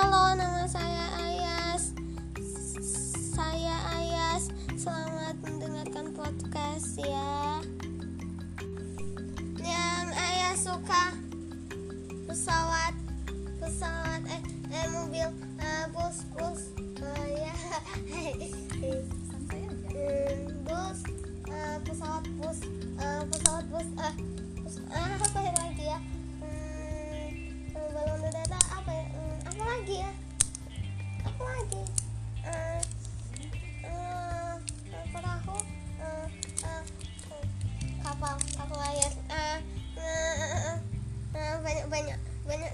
Halo, nama saya Ayas. Saya Ayas. Selamat mendengarkan podcast ya. Yang Ayas suka pesawat, pesawat eh, eh mobil, eh, bus, bus. Eh, ya. bus, eh, pesawat, bus, eh, pesawat, bus. Eh, bus eh. apa? Apa ya uh, ah, uh, ah, uh, ah, uh, banyak banyak banyak.